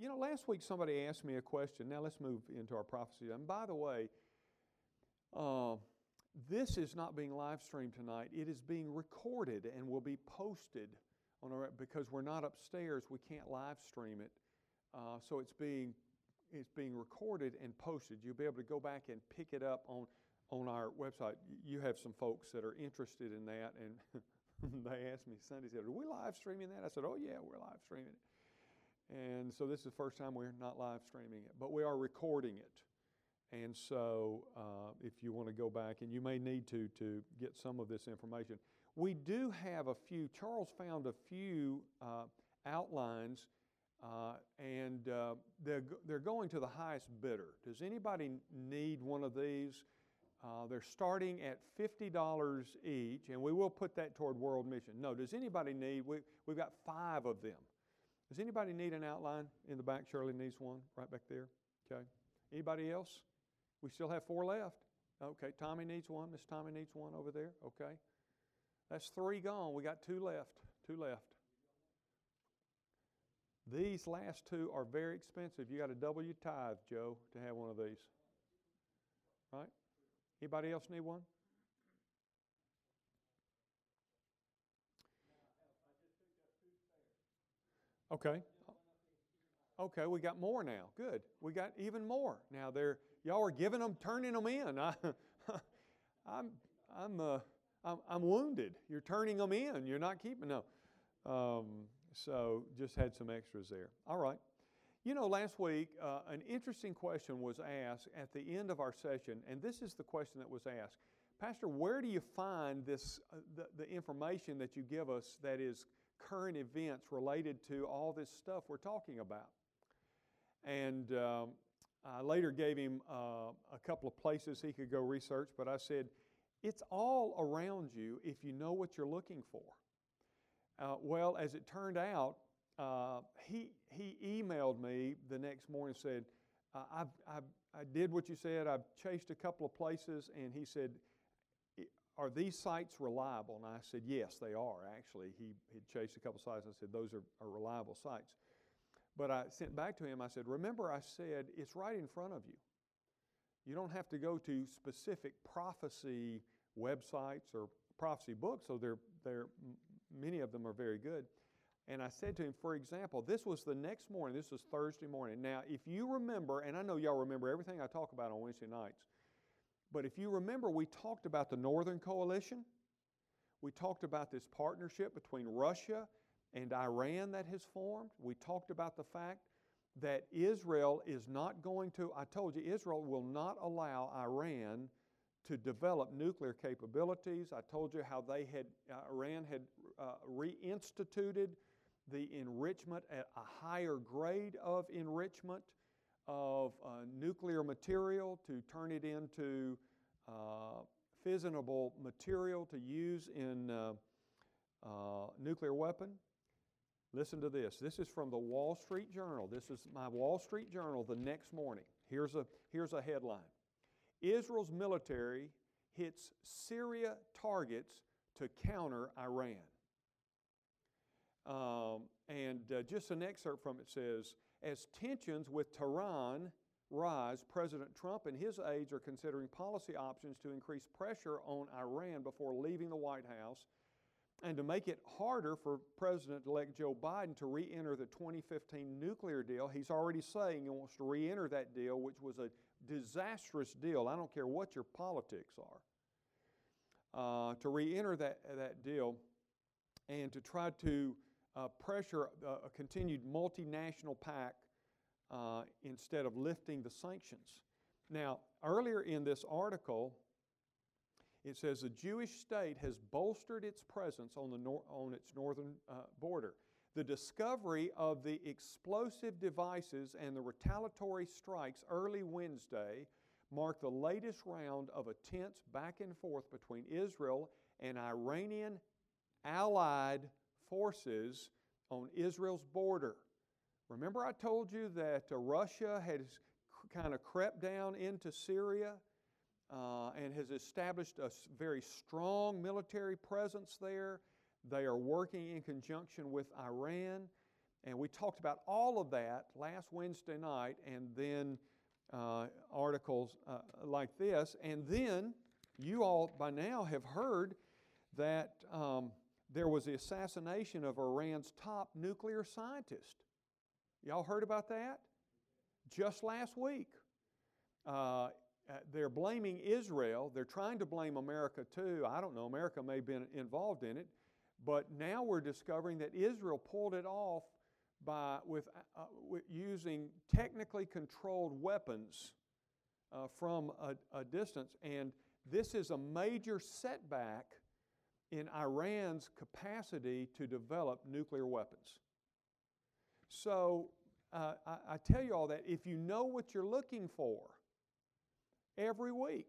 you know, last week somebody asked me a question. Now let's move into our prophecy. And by the way, uh, this is not being live streamed tonight. It is being recorded and will be posted on our because we're not upstairs. We can't live stream it, uh, so it's being it's being recorded and posted. You'll be able to go back and pick it up on on our website. You have some folks that are interested in that, and they asked me Sunday, said, "Are we live streaming that?" I said, "Oh yeah, we're live streaming it." And so this is the first time we're not live streaming it, but we are recording it. And so uh, if you want to go back, and you may need to to get some of this information, we do have a few. Charles found a few uh, outlines, uh, and uh, they're they're going to the highest bidder. Does anybody need one of these? Uh, they're starting at $50 each, and we will put that toward World Mission. No, does anybody need? We, we've got five of them. Does anybody need an outline in the back? Shirley needs one right back there. Okay. Anybody else? We still have four left. Okay. Tommy needs one. Miss Tommy needs one over there. Okay. That's three gone. We got two left. Two left. These last two are very expensive. You got to double your tithe, Joe, to have one of these. Right? Anybody else need one? Okay. Okay, we got more now. Good. We got even more. Now they're y'all are giving them, turning them in. I, I'm, I'm, uh, I'm, I'm, wounded. You're turning them in. You're not keeping them. Um, so just had some extras there. All right. You know, last week uh, an interesting question was asked at the end of our session, and this is the question that was asked. Pastor, where do you find this uh, the, the information that you give us that is current events related to all this stuff we're talking about. And um, I later gave him uh, a couple of places he could go research, but I said, it's all around you if you know what you're looking for. Uh, well, as it turned out, uh, he, he emailed me the next morning and said, I've, I've, I did what you said. I've chased a couple of places, and he said, are these sites reliable? And I said, Yes, they are. Actually, he had chased a couple sites. I said, Those are, are reliable sites. But I sent back to him, I said, Remember, I said, it's right in front of you. You don't have to go to specific prophecy websites or prophecy books, so they're, they're, many of them are very good. And I said to him, for example, this was the next morning, this was Thursday morning. Now, if you remember, and I know y'all remember everything I talk about on Wednesday nights, but if you remember, we talked about the Northern Coalition. We talked about this partnership between Russia and Iran that has formed. We talked about the fact that Israel is not going to, I told you, Israel will not allow Iran to develop nuclear capabilities. I told you how they had, uh, Iran had uh, reinstituted the enrichment at a higher grade of enrichment of uh, nuclear material to turn it into uh, fissionable material to use in uh, uh, nuclear weapon. Listen to this. This is from the Wall Street Journal. This is my Wall Street Journal the next morning. Here's a, here's a headline Israel's military hits Syria targets to counter Iran. Um, and uh, just an excerpt from it says as tensions with Tehran rise, President Trump and his aides are considering policy options to increase pressure on Iran before leaving the White House and to make it harder for President elect Joe Biden to re enter the 2015 nuclear deal. He's already saying he wants to re enter that deal, which was a disastrous deal. I don't care what your politics are. Uh, to re enter that, that deal and to try to uh, pressure uh, a continued multinational pact uh, instead of lifting the sanctions. Now, earlier in this article, it says the Jewish state has bolstered its presence on, the nor- on its northern uh, border. The discovery of the explosive devices and the retaliatory strikes early Wednesday marked the latest round of a tense back and forth between Israel and Iranian allied forces on Israel's border. Remember, I told you that uh, Russia has kind of crept down into Syria uh, and has established a very strong military presence there. They are working in conjunction with Iran. And we talked about all of that last Wednesday night, and then uh, articles uh, like this. And then you all by now have heard that um, there was the assassination of Iran's top nuclear scientist. Y'all heard about that? Just last week. Uh, uh, they're blaming Israel. They're trying to blame America too. I don't know. America may have been involved in it. But now we're discovering that Israel pulled it off by, with, uh, with using technically controlled weapons uh, from a, a distance. And this is a major setback in Iran's capacity to develop nuclear weapons. So uh, I, I, tell you all that if you know what you're looking for, every week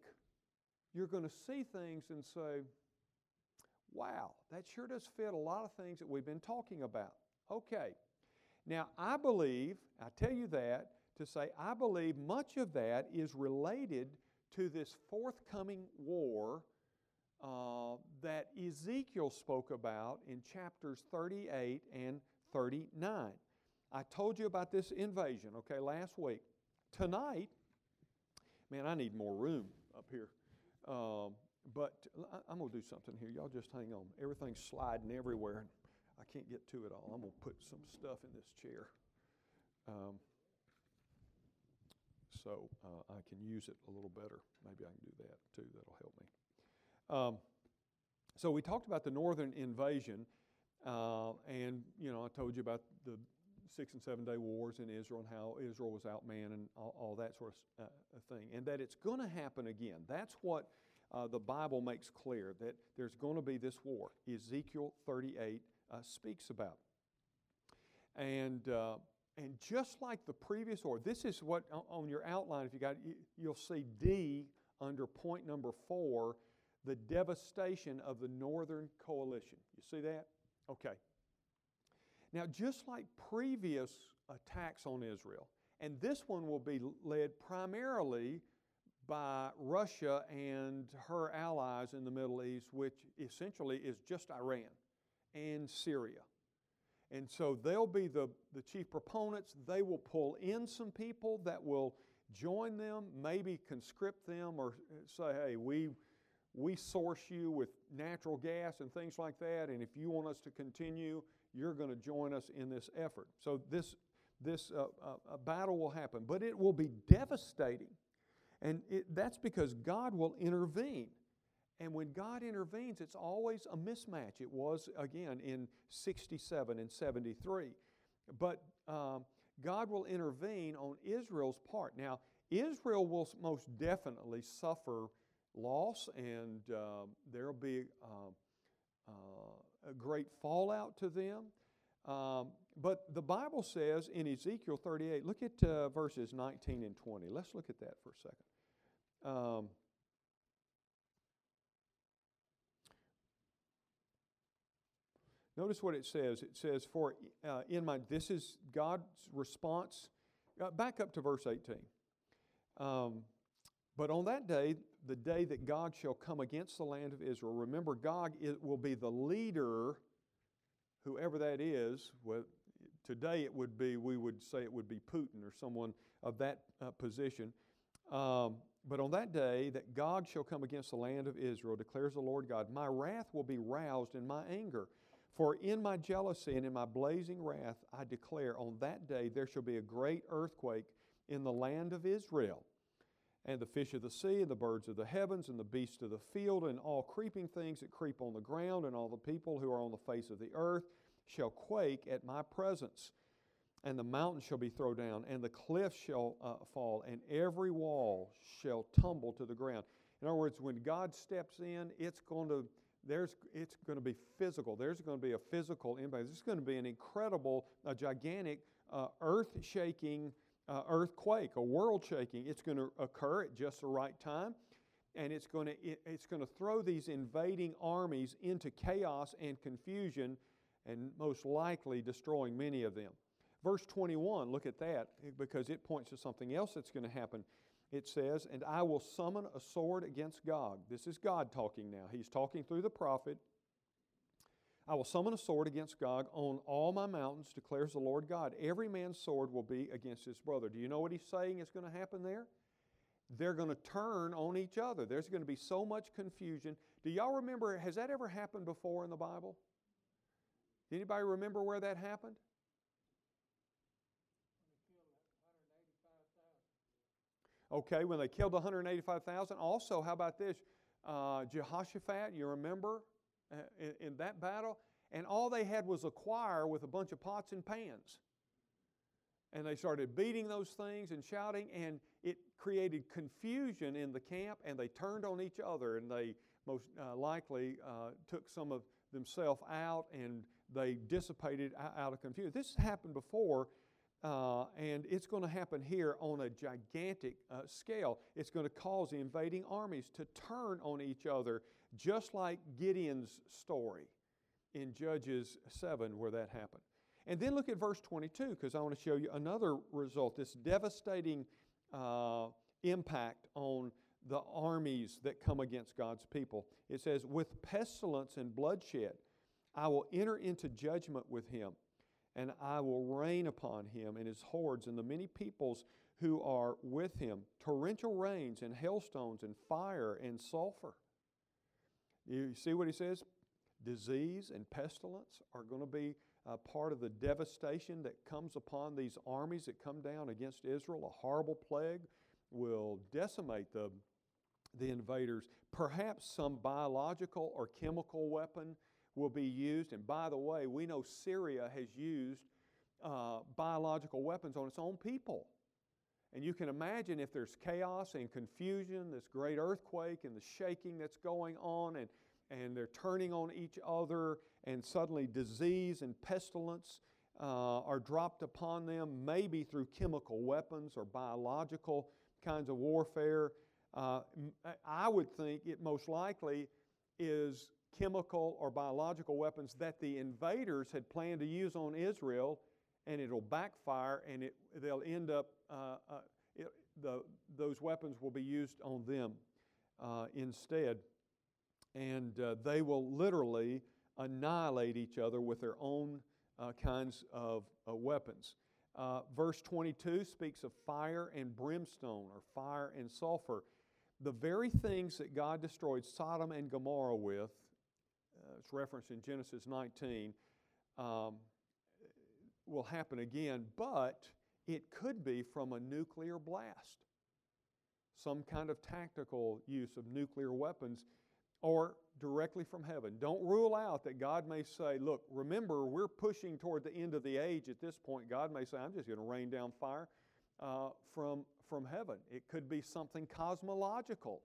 you're going to see things and say, wow, that sure does fit a lot of things that we've been talking about. Okay. Now, I believe, I tell you that to say, I believe much of that is related to this forthcoming war uh, that Ezekiel spoke about in chapters 38 and 39. I told you about this invasion, okay, last week. Tonight, man, I need more room up here. Um, but I'm going to do something here. Y'all just hang on. Everything's sliding everywhere. I can't get to it all. I'm going to put some stuff in this chair. Um, so uh, I can use it a little better. Maybe I can do that too. That'll help me. Um, so we talked about the northern invasion, uh, and you know I told you about the six and seven day wars in Israel and how Israel was outmanned and all, all that sort of uh, thing, and that it's going to happen again. That's what uh, the Bible makes clear that there's going to be this war. Ezekiel 38 uh, speaks about, and uh, and just like the previous war, this is what on your outline. If you got, you'll see D under point number four the devastation of the northern coalition. You see that? Okay. Now, just like previous attacks on Israel, and this one will be led primarily by Russia and her allies in the Middle East, which essentially is just Iran and Syria. And so they'll be the, the chief proponents. They will pull in some people that will join them, maybe conscript them or say, hey, we we source you with natural gas and things like that, and if you want us to continue, you're going to join us in this effort. So this, this uh, uh, battle will happen, but it will be devastating. And it, that's because God will intervene. And when God intervenes, it's always a mismatch. It was, again, in 67 and 73. But um, God will intervene on Israel's part. Now, Israel will most definitely suffer loss, and uh, there'll be uh, uh, a great fallout to them. Um, but the Bible says in Ezekiel 38, look at uh, verses 19 and 20. Let's look at that for a second. Um, notice what it says. It says, "For uh, in my this is God's response." Uh, back up to verse 18. Um, but on that day, the day that Gog shall come against the land of Israel, remember, Gog it will be the leader, whoever that is. Well, today it would be, we would say it would be Putin or someone of that uh, position. Um, but on that day that Gog shall come against the land of Israel, declares the Lord God, my wrath will be roused in my anger. For in my jealousy and in my blazing wrath, I declare on that day there shall be a great earthquake in the land of Israel and the fish of the sea, and the birds of the heavens, and the beasts of the field, and all creeping things that creep on the ground, and all the people who are on the face of the earth shall quake at my presence. And the mountains shall be thrown down, and the cliffs shall uh, fall, and every wall shall tumble to the ground. In other words, when God steps in, it's going to there's it's going to be physical. There's going to be a physical impact. There's going to be an incredible, a gigantic, uh, earth-shaking uh, earthquake, a world shaking. It's going to occur at just the right time, and it's going to it, it's going to throw these invading armies into chaos and confusion, and most likely destroying many of them. Verse 21, look at that because it points to something else that's going to happen. It says, And I will summon a sword against Gog. This is God talking now. He's talking through the prophet. I will summon a sword against Gog on all my mountains, declares the Lord God. Every man's sword will be against his brother. Do you know what he's saying is going to happen there? They're going to turn on each other. There's going to be so much confusion. Do y'all remember, has that ever happened before in the Bible? Anybody remember where that happened? Okay, when they killed 185,000. Also, how about this? Uh, Jehoshaphat, you remember in, in that battle? And all they had was a choir with a bunch of pots and pans. And they started beating those things and shouting, and it created confusion in the camp, and they turned on each other, and they most uh, likely uh, took some of themselves out and they dissipated out of confusion. This has happened before uh, and it's going to happen here on a gigantic uh, scale. It's going to cause the invading armies to turn on each other, just like Gideon's story in Judges 7, where that happened. And then look at verse 22, because I want to show you another result this devastating uh, impact on the armies that come against God's people. It says, With pestilence and bloodshed, I will enter into judgment with him and I will rain upon him and his hordes and the many peoples who are with him torrential rains and hailstones and fire and sulfur. You see what he says? Disease and pestilence are going to be a part of the devastation that comes upon these armies that come down against Israel. A horrible plague will decimate the, the invaders. Perhaps some biological or chemical weapon will be used. And by the way, we know Syria has used uh, biological weapons on its own people. And you can imagine if there's chaos and confusion, this great earthquake and the shaking that's going on, and, and they're turning on each other, and suddenly disease and pestilence uh, are dropped upon them, maybe through chemical weapons or biological kinds of warfare. Uh, I would think it most likely is chemical or biological weapons that the invaders had planned to use on Israel, and it'll backfire, and it, they'll end up, uh, uh, it, the, those weapons will be used on them uh, instead. And uh, they will literally annihilate each other with their own kinds of weapons. verse 22 speaks of fire and brimstone, or fire and sulfur. The very things that God destroyed Sodom and Gomorrah with it's referenced in Genesis 19, um, will happen again, but it could be from a nuclear blast, some kind of tactical use of nuclear weapons, or directly from heaven. Don't rule out that God may say, Look, remember, we're pushing toward the end of the age at this point. God may say, I'm just going to rain down fire uh, from, from heaven. It could be something cosmological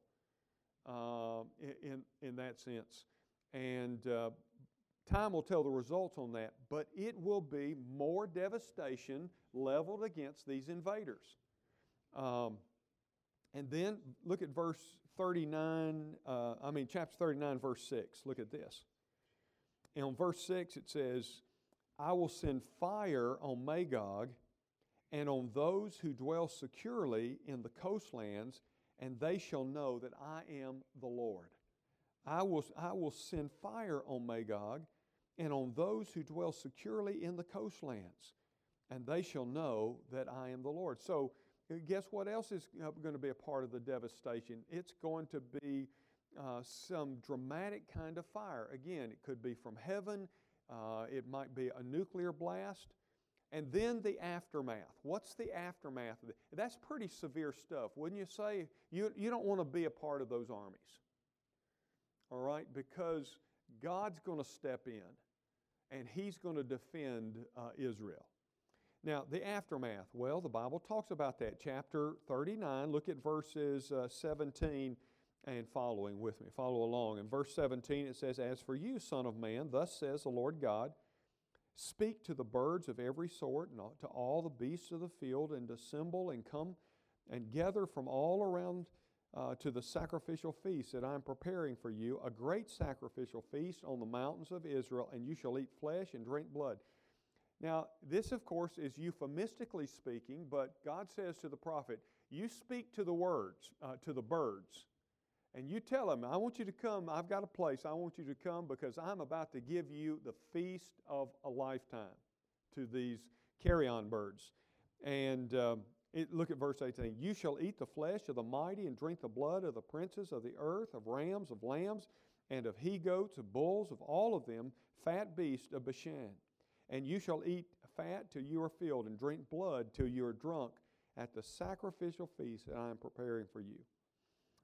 uh, in, in that sense. And uh, time will tell the results on that, but it will be more devastation leveled against these invaders. Um, and then look at verse 39, uh, I mean, chapter 39, verse 6. Look at this. And on verse 6, it says, I will send fire on Magog and on those who dwell securely in the coastlands, and they shall know that I am the Lord. I will, I will send fire on Magog and on those who dwell securely in the coastlands, and they shall know that I am the Lord. So, uh, guess what else is uh, going to be a part of the devastation? It's going to be uh, some dramatic kind of fire. Again, it could be from heaven, uh, it might be a nuclear blast. And then the aftermath. What's the aftermath? That's pretty severe stuff, wouldn't you say? You, you don't want to be a part of those armies all right? Because God's going to step in and He's going to defend uh, Israel. Now, the aftermath, well, the Bible talks about that. Chapter 39, look at verses uh, 17 and following with me. Follow along. In verse 17, it says, As for you, Son of Man, thus says the Lord God, speak to the birds of every sort and to all the beasts of the field, and assemble and come and gather from all around uh, to the sacrificial feast that I am preparing for you, a great sacrificial feast on the mountains of Israel, and you shall eat flesh and drink blood. Now, this, of course, is euphemistically speaking, but God says to the prophet, You speak to the words, uh, to the birds, And you tell them, I want you to come. I've got a place. I want you to come because I'm about to give you the feast of a lifetime to these carrion birds. And um, it, look at verse 18. You shall eat the flesh of the mighty and drink the blood of the princes of the earth, of rams, of lambs, and of he goats, of bulls, of all of them, fat beasts of Bashan. And you shall eat fat till you are filled, and drink blood till you are drunk at the sacrificial feast that I am preparing for you.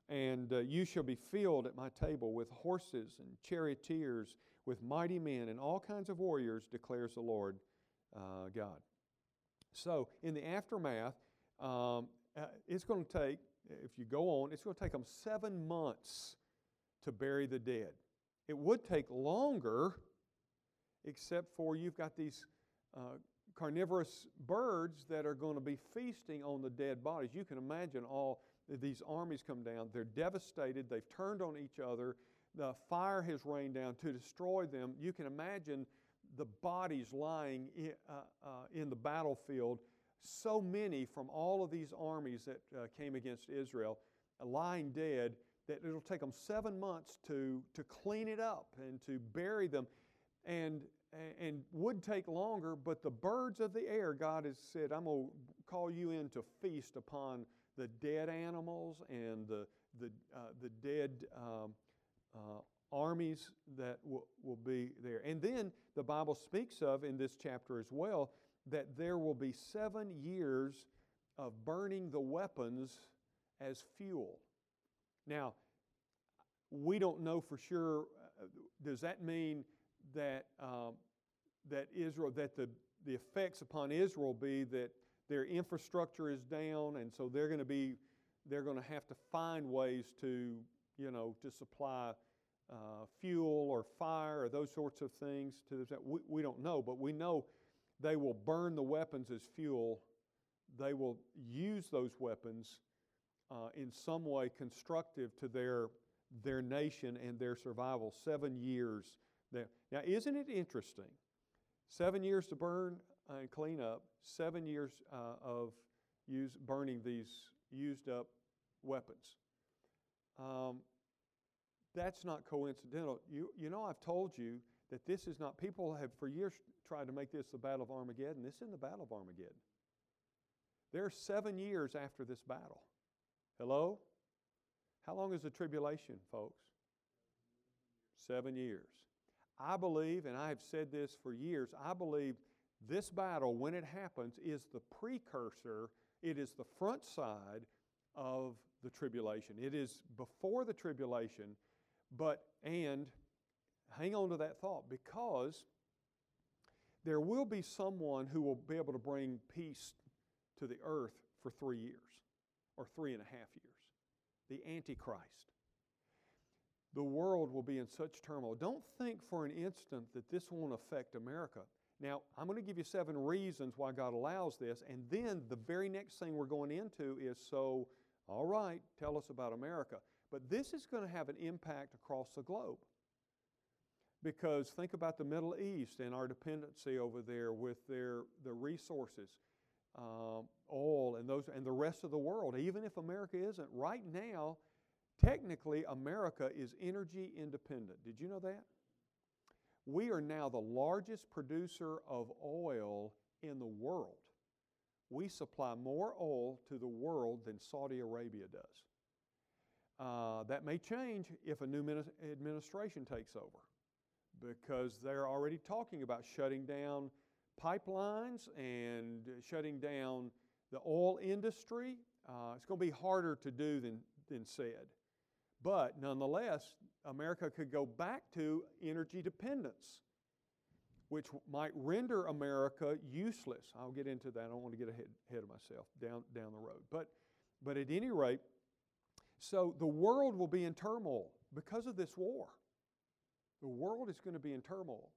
And uh, you shall be filled at my table with horses and charioteers, with mighty men and all kinds of warriors, declares the Lord uh, God. So, in the aftermath, um, uh, it's going to take, if you go on, it's going to take them seven months to bury the dead. It would take longer, except for you've got these uh, carnivorous birds that are going to be feasting on the dead bodies. You can imagine all these armies come down. They're devastated. They've turned on each other. The fire has rained down to destroy them. You can imagine the bodies lying in, uh, uh, in the battlefield. So many from all of these armies that uh, came against Israel lying dead that it'll take them seven months to, to clean it up and to bury them. And, and would take longer, but the birds of the air, God has said, I'm going to call you in to feast upon the dead animals and the, the, uh, the dead um, uh, armies that will, will be there. And then the Bible speaks of in this chapter as well that there will be seven years of burning the weapons as fuel. Now, we don't know for sure. Uh, does that mean that um, that Israel that the the effects upon Israel be that their infrastructure is down, and so they're going to be they're going to have to find ways to you know to supply uh, fuel or fire or those sorts of things to the, we, we don't know, but we know they will burn the weapons as fuel. They will use those weapons uh, in some way constructive to their their nation and their survival. Seven years. There. Now, isn't it interesting? Seven years to burn and clean up. Seven years uh, of use burning these used up weapons. Um, that's not coincidental. You, you know, I've told you that this is not, people have for years tried to make this the Battle of Armageddon. This isn't the Battle of Armageddon. There are seven years after this battle. Hello? How long is the tribulation, folks? Seven years. I believe, and I have said this for years, I believe this battle, when it happens, is the precursor, it is the front side of the tribulation. It is before the tribulation, but, and hang on to that thought because there will be someone who will be able to bring peace to the earth for three years or three and a half years the Antichrist. The world will be in such turmoil. Don't think for an instant that this won't affect America. Now, I'm going to give you seven reasons why God allows this, and then the very next thing we're going into is so, all right, tell us about America. But this is going to have an impact across the globe. Because think about the Middle East and our dependency over there with their the resources um, oil and those and the rest of the world. Even if America isn't right now, technically America is energy independent. Did you know that? We are now the largest producer of oil in the world. We supply more oil to the world than Saudi Arabia does. Uh, that may change if a new administration takes over because they're already talking about shutting down pipelines and shutting down the oil industry. Uh, it's going to be harder to do than, than said. But nonetheless, America could go back to energy dependence, which might render America useless. I'll get into that. I don't want to get ahead, ahead of myself down, down the road. But, but at any rate, so the world will be in turmoil because of this war. The world is going to be in turmoil.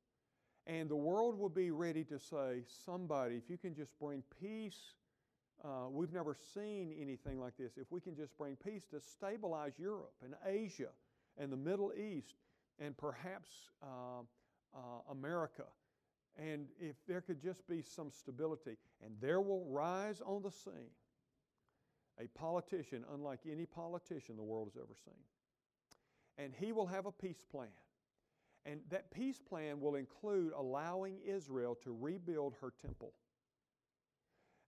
And the world will be ready to say, somebody, if you can just bring peace, uh, we've never seen anything like this. If we can just bring peace to stabilize Europe and Asia and the Middle East and perhaps uh, uh, America, and if there could just be some stability, and there will rise on the scene a politician unlike any politician the world has ever seen. and He will have a peace plan. And that peace plan will include allowing Israel to rebuild her temple.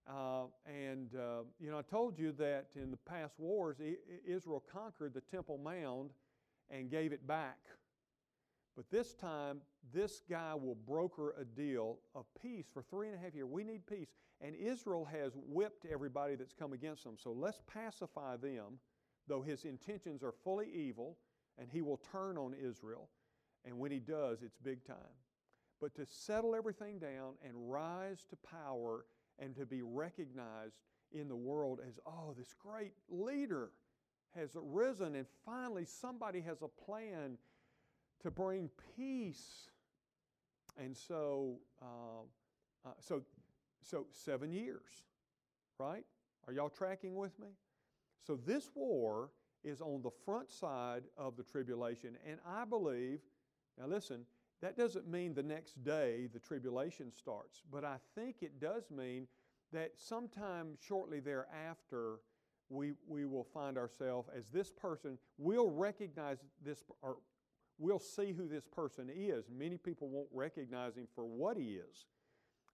Uh, and, uh, you know, I told you that in the past wars, Israel conquered the Temple Mound and gave it back. But this time, this guy will broker a deal of peace for three and a half years. We need peace. And Israel has whipped everybody that's come against them. So let's pacify them, though his intentions are fully evil, and he will turn on Israel. And when he does, it's big time. But to settle everything down and rise to power and to be recognized in the world as, oh, this great leader has arisen, and finally somebody has a plan to bring peace. And so, uh, uh, so, so seven years, right? Are y'all tracking with me? So this war is on the front side of the tribulation, and I believe. Now listen, that doesn't mean the next day the tribulation starts, but I think it does mean that sometime shortly thereafter we, we will find ourselves as this person, we'll recognize this, or we'll see who this person is. Many people won't recognize him for what he is,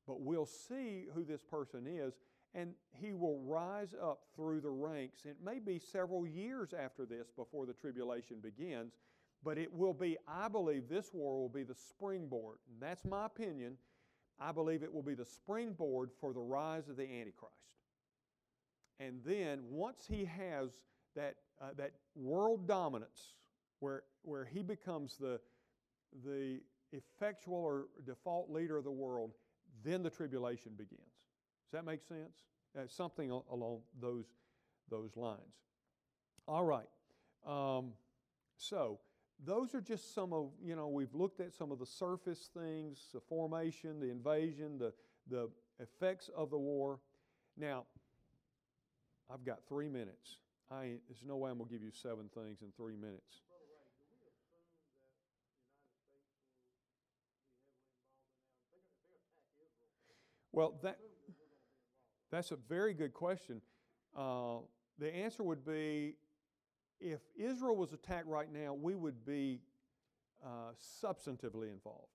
but we'll see who this person is, and he will rise up through the ranks. It may be several years after this before the tribulation begins, but it will be, I believe, this war will be the springboard. And that's my opinion. I believe it will be the springboard for the rise of the Antichrist. And then once he has that, uh, that world dominance, where, where he becomes the, the effectual or default leader of the world, then the tribulation begins. Does that make sense? Uh, something along those, those lines. All right. Um, so, those are just some of, you know, we've looked at some of the surface things, the formation, the invasion, the, the effects of the war. Now, I've got three minutes. I there's no way I'm going to give you seven things in three minutes. Well, that, that's a very good question. Uh, the answer would be if Israel was attacked right now, we would be uh, substantively involved.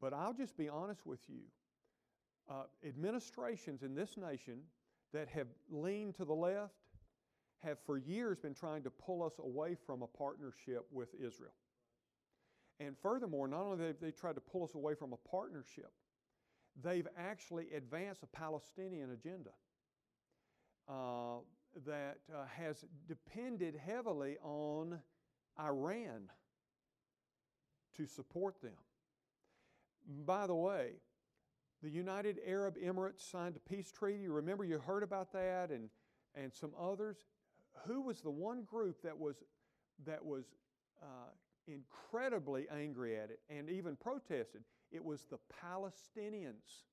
But I'll just be honest with you. Uh, administrations in this nation that have leaned to the left have for years been trying to pull us away from a partnership with Israel. And furthermore, not only have they tried to pull us away from a partnership, they've actually advanced a Palestinian agenda. Uh, that uh, has depended heavily on Iran to support them. By the way, the United Arab Emirates signed a peace treaty. Remember, you heard about that and, and some others. Who was the one group that was, that was uh, incredibly angry at it and even protested? It was the Palestinians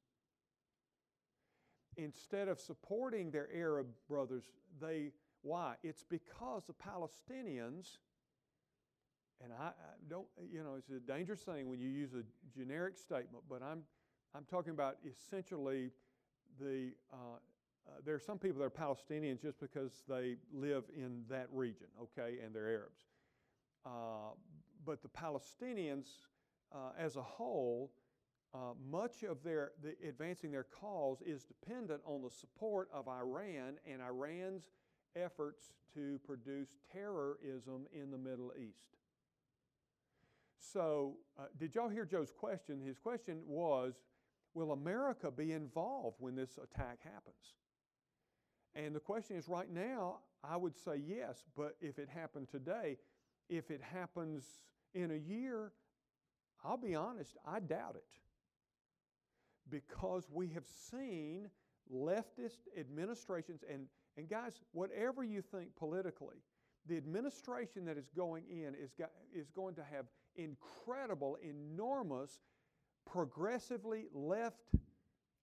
instead of supporting their Arab brothers, they, why? It's because the Palestinians, and I, I, don't, you know, it's a dangerous thing when you use a generic statement, but I'm, I'm talking about essentially the, uh, uh, there are some people that are Palestinians just because they live in that region, okay, and they're Arabs. Uh, but the Palestinians uh, as a whole uh, much of their the advancing their cause is dependent on the support of Iran and Iran's efforts to produce terrorism in the Middle East. So, uh, did y'all hear Joe's question? His question was Will America be involved when this attack happens? And the question is right now, I would say yes, but if it happened today, if it happens in a year, I'll be honest, I doubt it because we have seen leftist administrations, and, and guys, whatever you think politically, the administration that is going in is, got, is going to have incredible, enormous, progressively left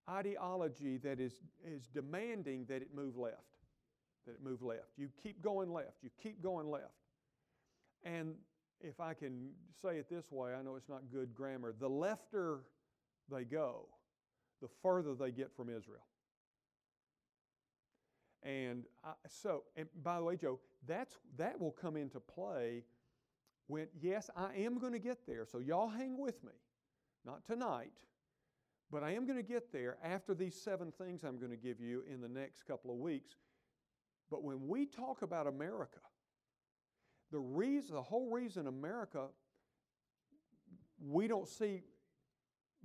ideology that is, is demanding that it move left. That it move left. You keep going left. You keep going left. And if I can say it this way, I know it's not good grammar. The lefter they go, the further they get from Israel. And I, so, and by the way, Joe, that's that will come into play when yes, I am going to get there. So y'all hang with me. Not tonight, but I am going to get there after these seven things I'm going to give you in the next couple of weeks. But when we talk about America, the reason the whole reason America we don't see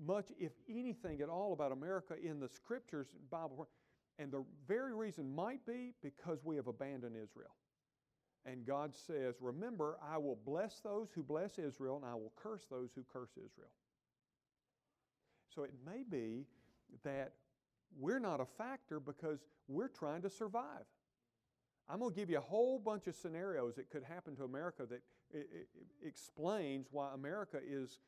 much, if anything at all, about America in the scriptures, Bible, and the very reason might be because we have abandoned Israel. And God says, Remember, I will bless those who bless Israel, and I will curse those who curse Israel. So it may be that we're not a factor because we're trying to survive. I'm going to give you a whole bunch of scenarios that could happen to America that it, it, it explains why America is,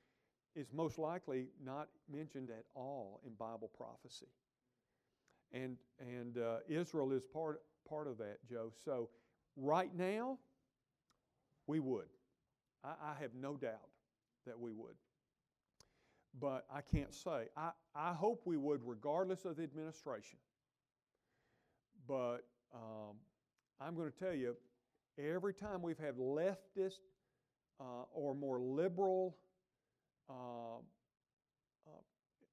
is most likely not mentioned at all in Bible prophecy. And, and uh, Israel is part, part of that, Joe. So, right now, we would. I, I have no doubt that we would. But I can't say. I, I hope we would, regardless of the administration. But um, I'm going to tell you, every time we've had leftist uh, or more liberal uh, uh,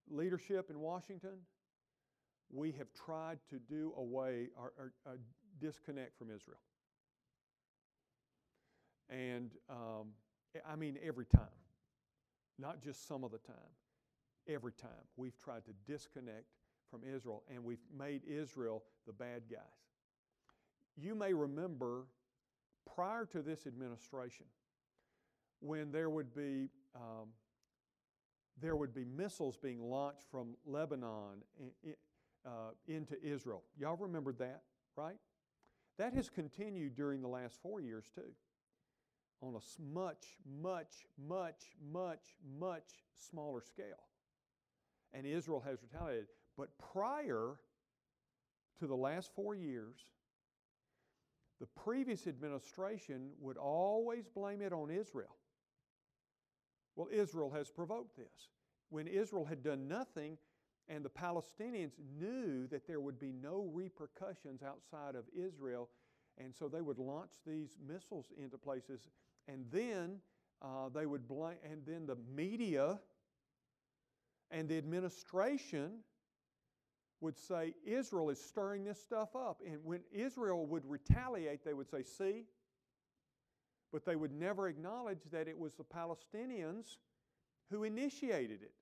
leadership in Washington, we have tried to do away or, or disconnect from Israel. And um, I mean, every time, not just some of the time, every time we've tried to disconnect from Israel and we've made Israel the bad guys. You may remember prior to this administration when there would be um, there would be missiles being launched from Lebanon uh, into Israel. Y'all remembered that, right? That has continued during the last four years too, on a much, much, much, much, much smaller scale. And Israel has retaliated. But prior to the last four years, the previous administration would always blame it on Israel. Well, Israel has provoked this. When Israel had done nothing, and the Palestinians knew that there would be no repercussions outside of Israel, and so they would launch these missiles into places, and then uh, they would and then the media and the administration would say Israel is stirring this stuff up. And when Israel would retaliate, they would say, see? But they would never acknowledge that it was the Palestinians who initiated it.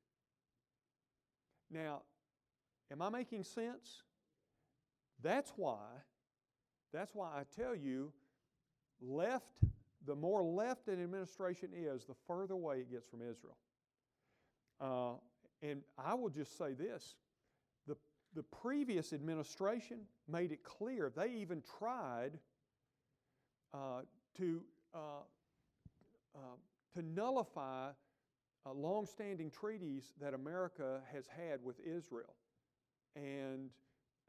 Now, am I making sense? That's why, that's why I tell you, left, the more left an administration is, the further away it gets from Israel. Uh, and I will just say this the, the previous administration made it clear, they even tried uh, to, uh, uh to nullify uh, long-standing treaties that America has had with Israel and,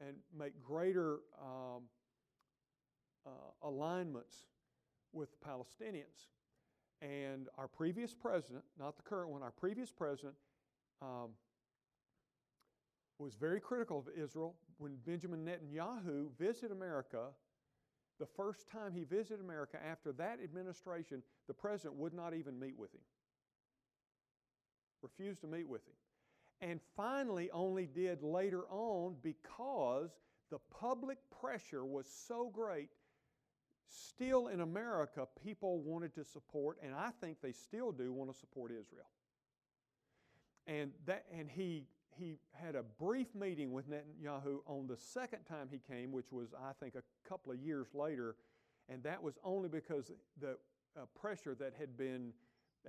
and make greater um, uh, alignments with Palestinians. And our previous president, not the current one, our previous president um, was very critical of Israel when Benjamin Netanyahu visited America. The first time he visited America after that administration, the president would not even meet with him refused to meet with him. And finally, only did later on because the public pressure was so great. Still in America, people wanted to support, and I think they still do want to support Israel. And, that, and he, he had a brief meeting with Netanyahu on the second time he came, which was, I think, a couple of years later. And that was only because the uh, pressure that had been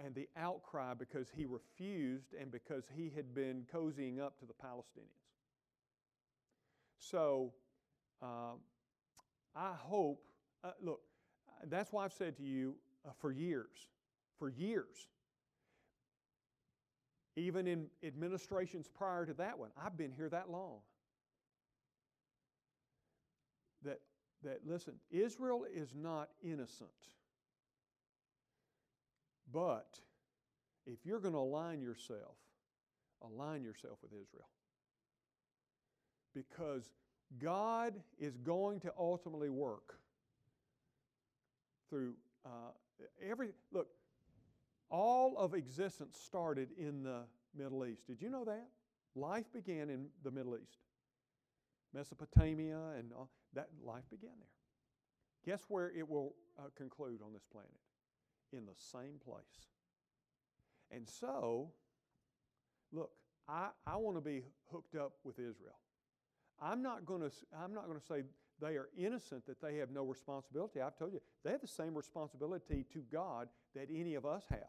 and the outcry because he refused and because he had been cozying up to the Palestinians. So um, I hope, uh, look, that's why I've said to you uh, for years, for years, even in administrations prior to that one, I've been here that long. That, that listen, Israel is not innocent. But if you're going to align yourself, align yourself with Israel. Because God is going to ultimately work through uh, every. Look, all of existence started in the Middle East. Did you know that? Life began in the Middle East. Mesopotamia and all, that life began there. Guess where it will uh, conclude on this planet? In the same place. And so, look, I, I want to be hooked up with Israel. I'm not going to I'm not going to say they are innocent that they have no responsibility. I've told you they have the same responsibility to God that any of us have.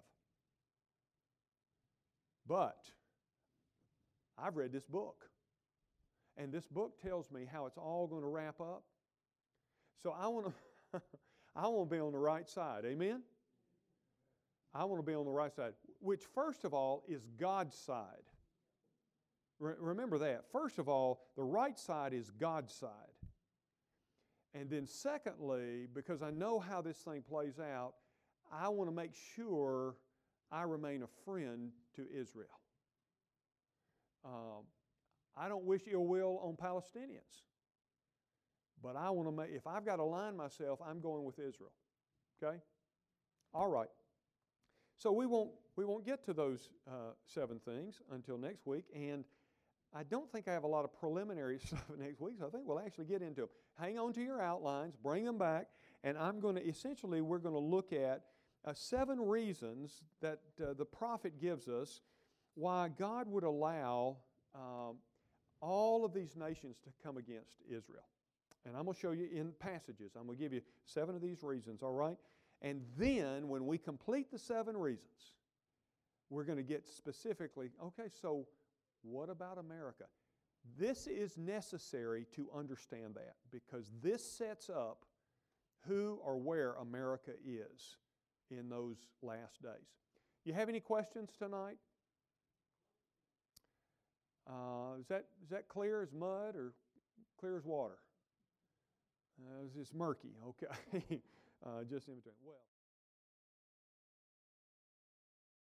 But I've read this book. And this book tells me how it's all going to wrap up. So I want to I want to be on the right side. Amen. I want to be on the right side, which first of all is God's side. Re- remember that. First of all, the right side is God's side. And then, secondly, because I know how this thing plays out, I want to make sure I remain a friend to Israel. Um, I don't wish ill will on Palestinians, but I want to make, if I've got to align myself, I'm going with Israel. Okay? All right. So we won't, we won't get to those uh, seven things until next week. And I don't think I have a lot of preliminary stuff next week, so I think we'll actually get into them. Hang on to your outlines, bring them back, and I'm going to essentially, we're going to look at uh, seven reasons that uh, the prophet gives us why God would allow um, all of these nations to come against Israel. And I'm going to show you in passages. I'm going to give you seven of these reasons, all right? And then when we complete the seven reasons, we're going to get specifically, okay, so what about America? This is necessary to understand that because this sets up who or where America is in those last days. You have any questions tonight? Uh, is, that, is that clear as mud or clear as water? Uh, it's murky, okay. uh, just in between. Well.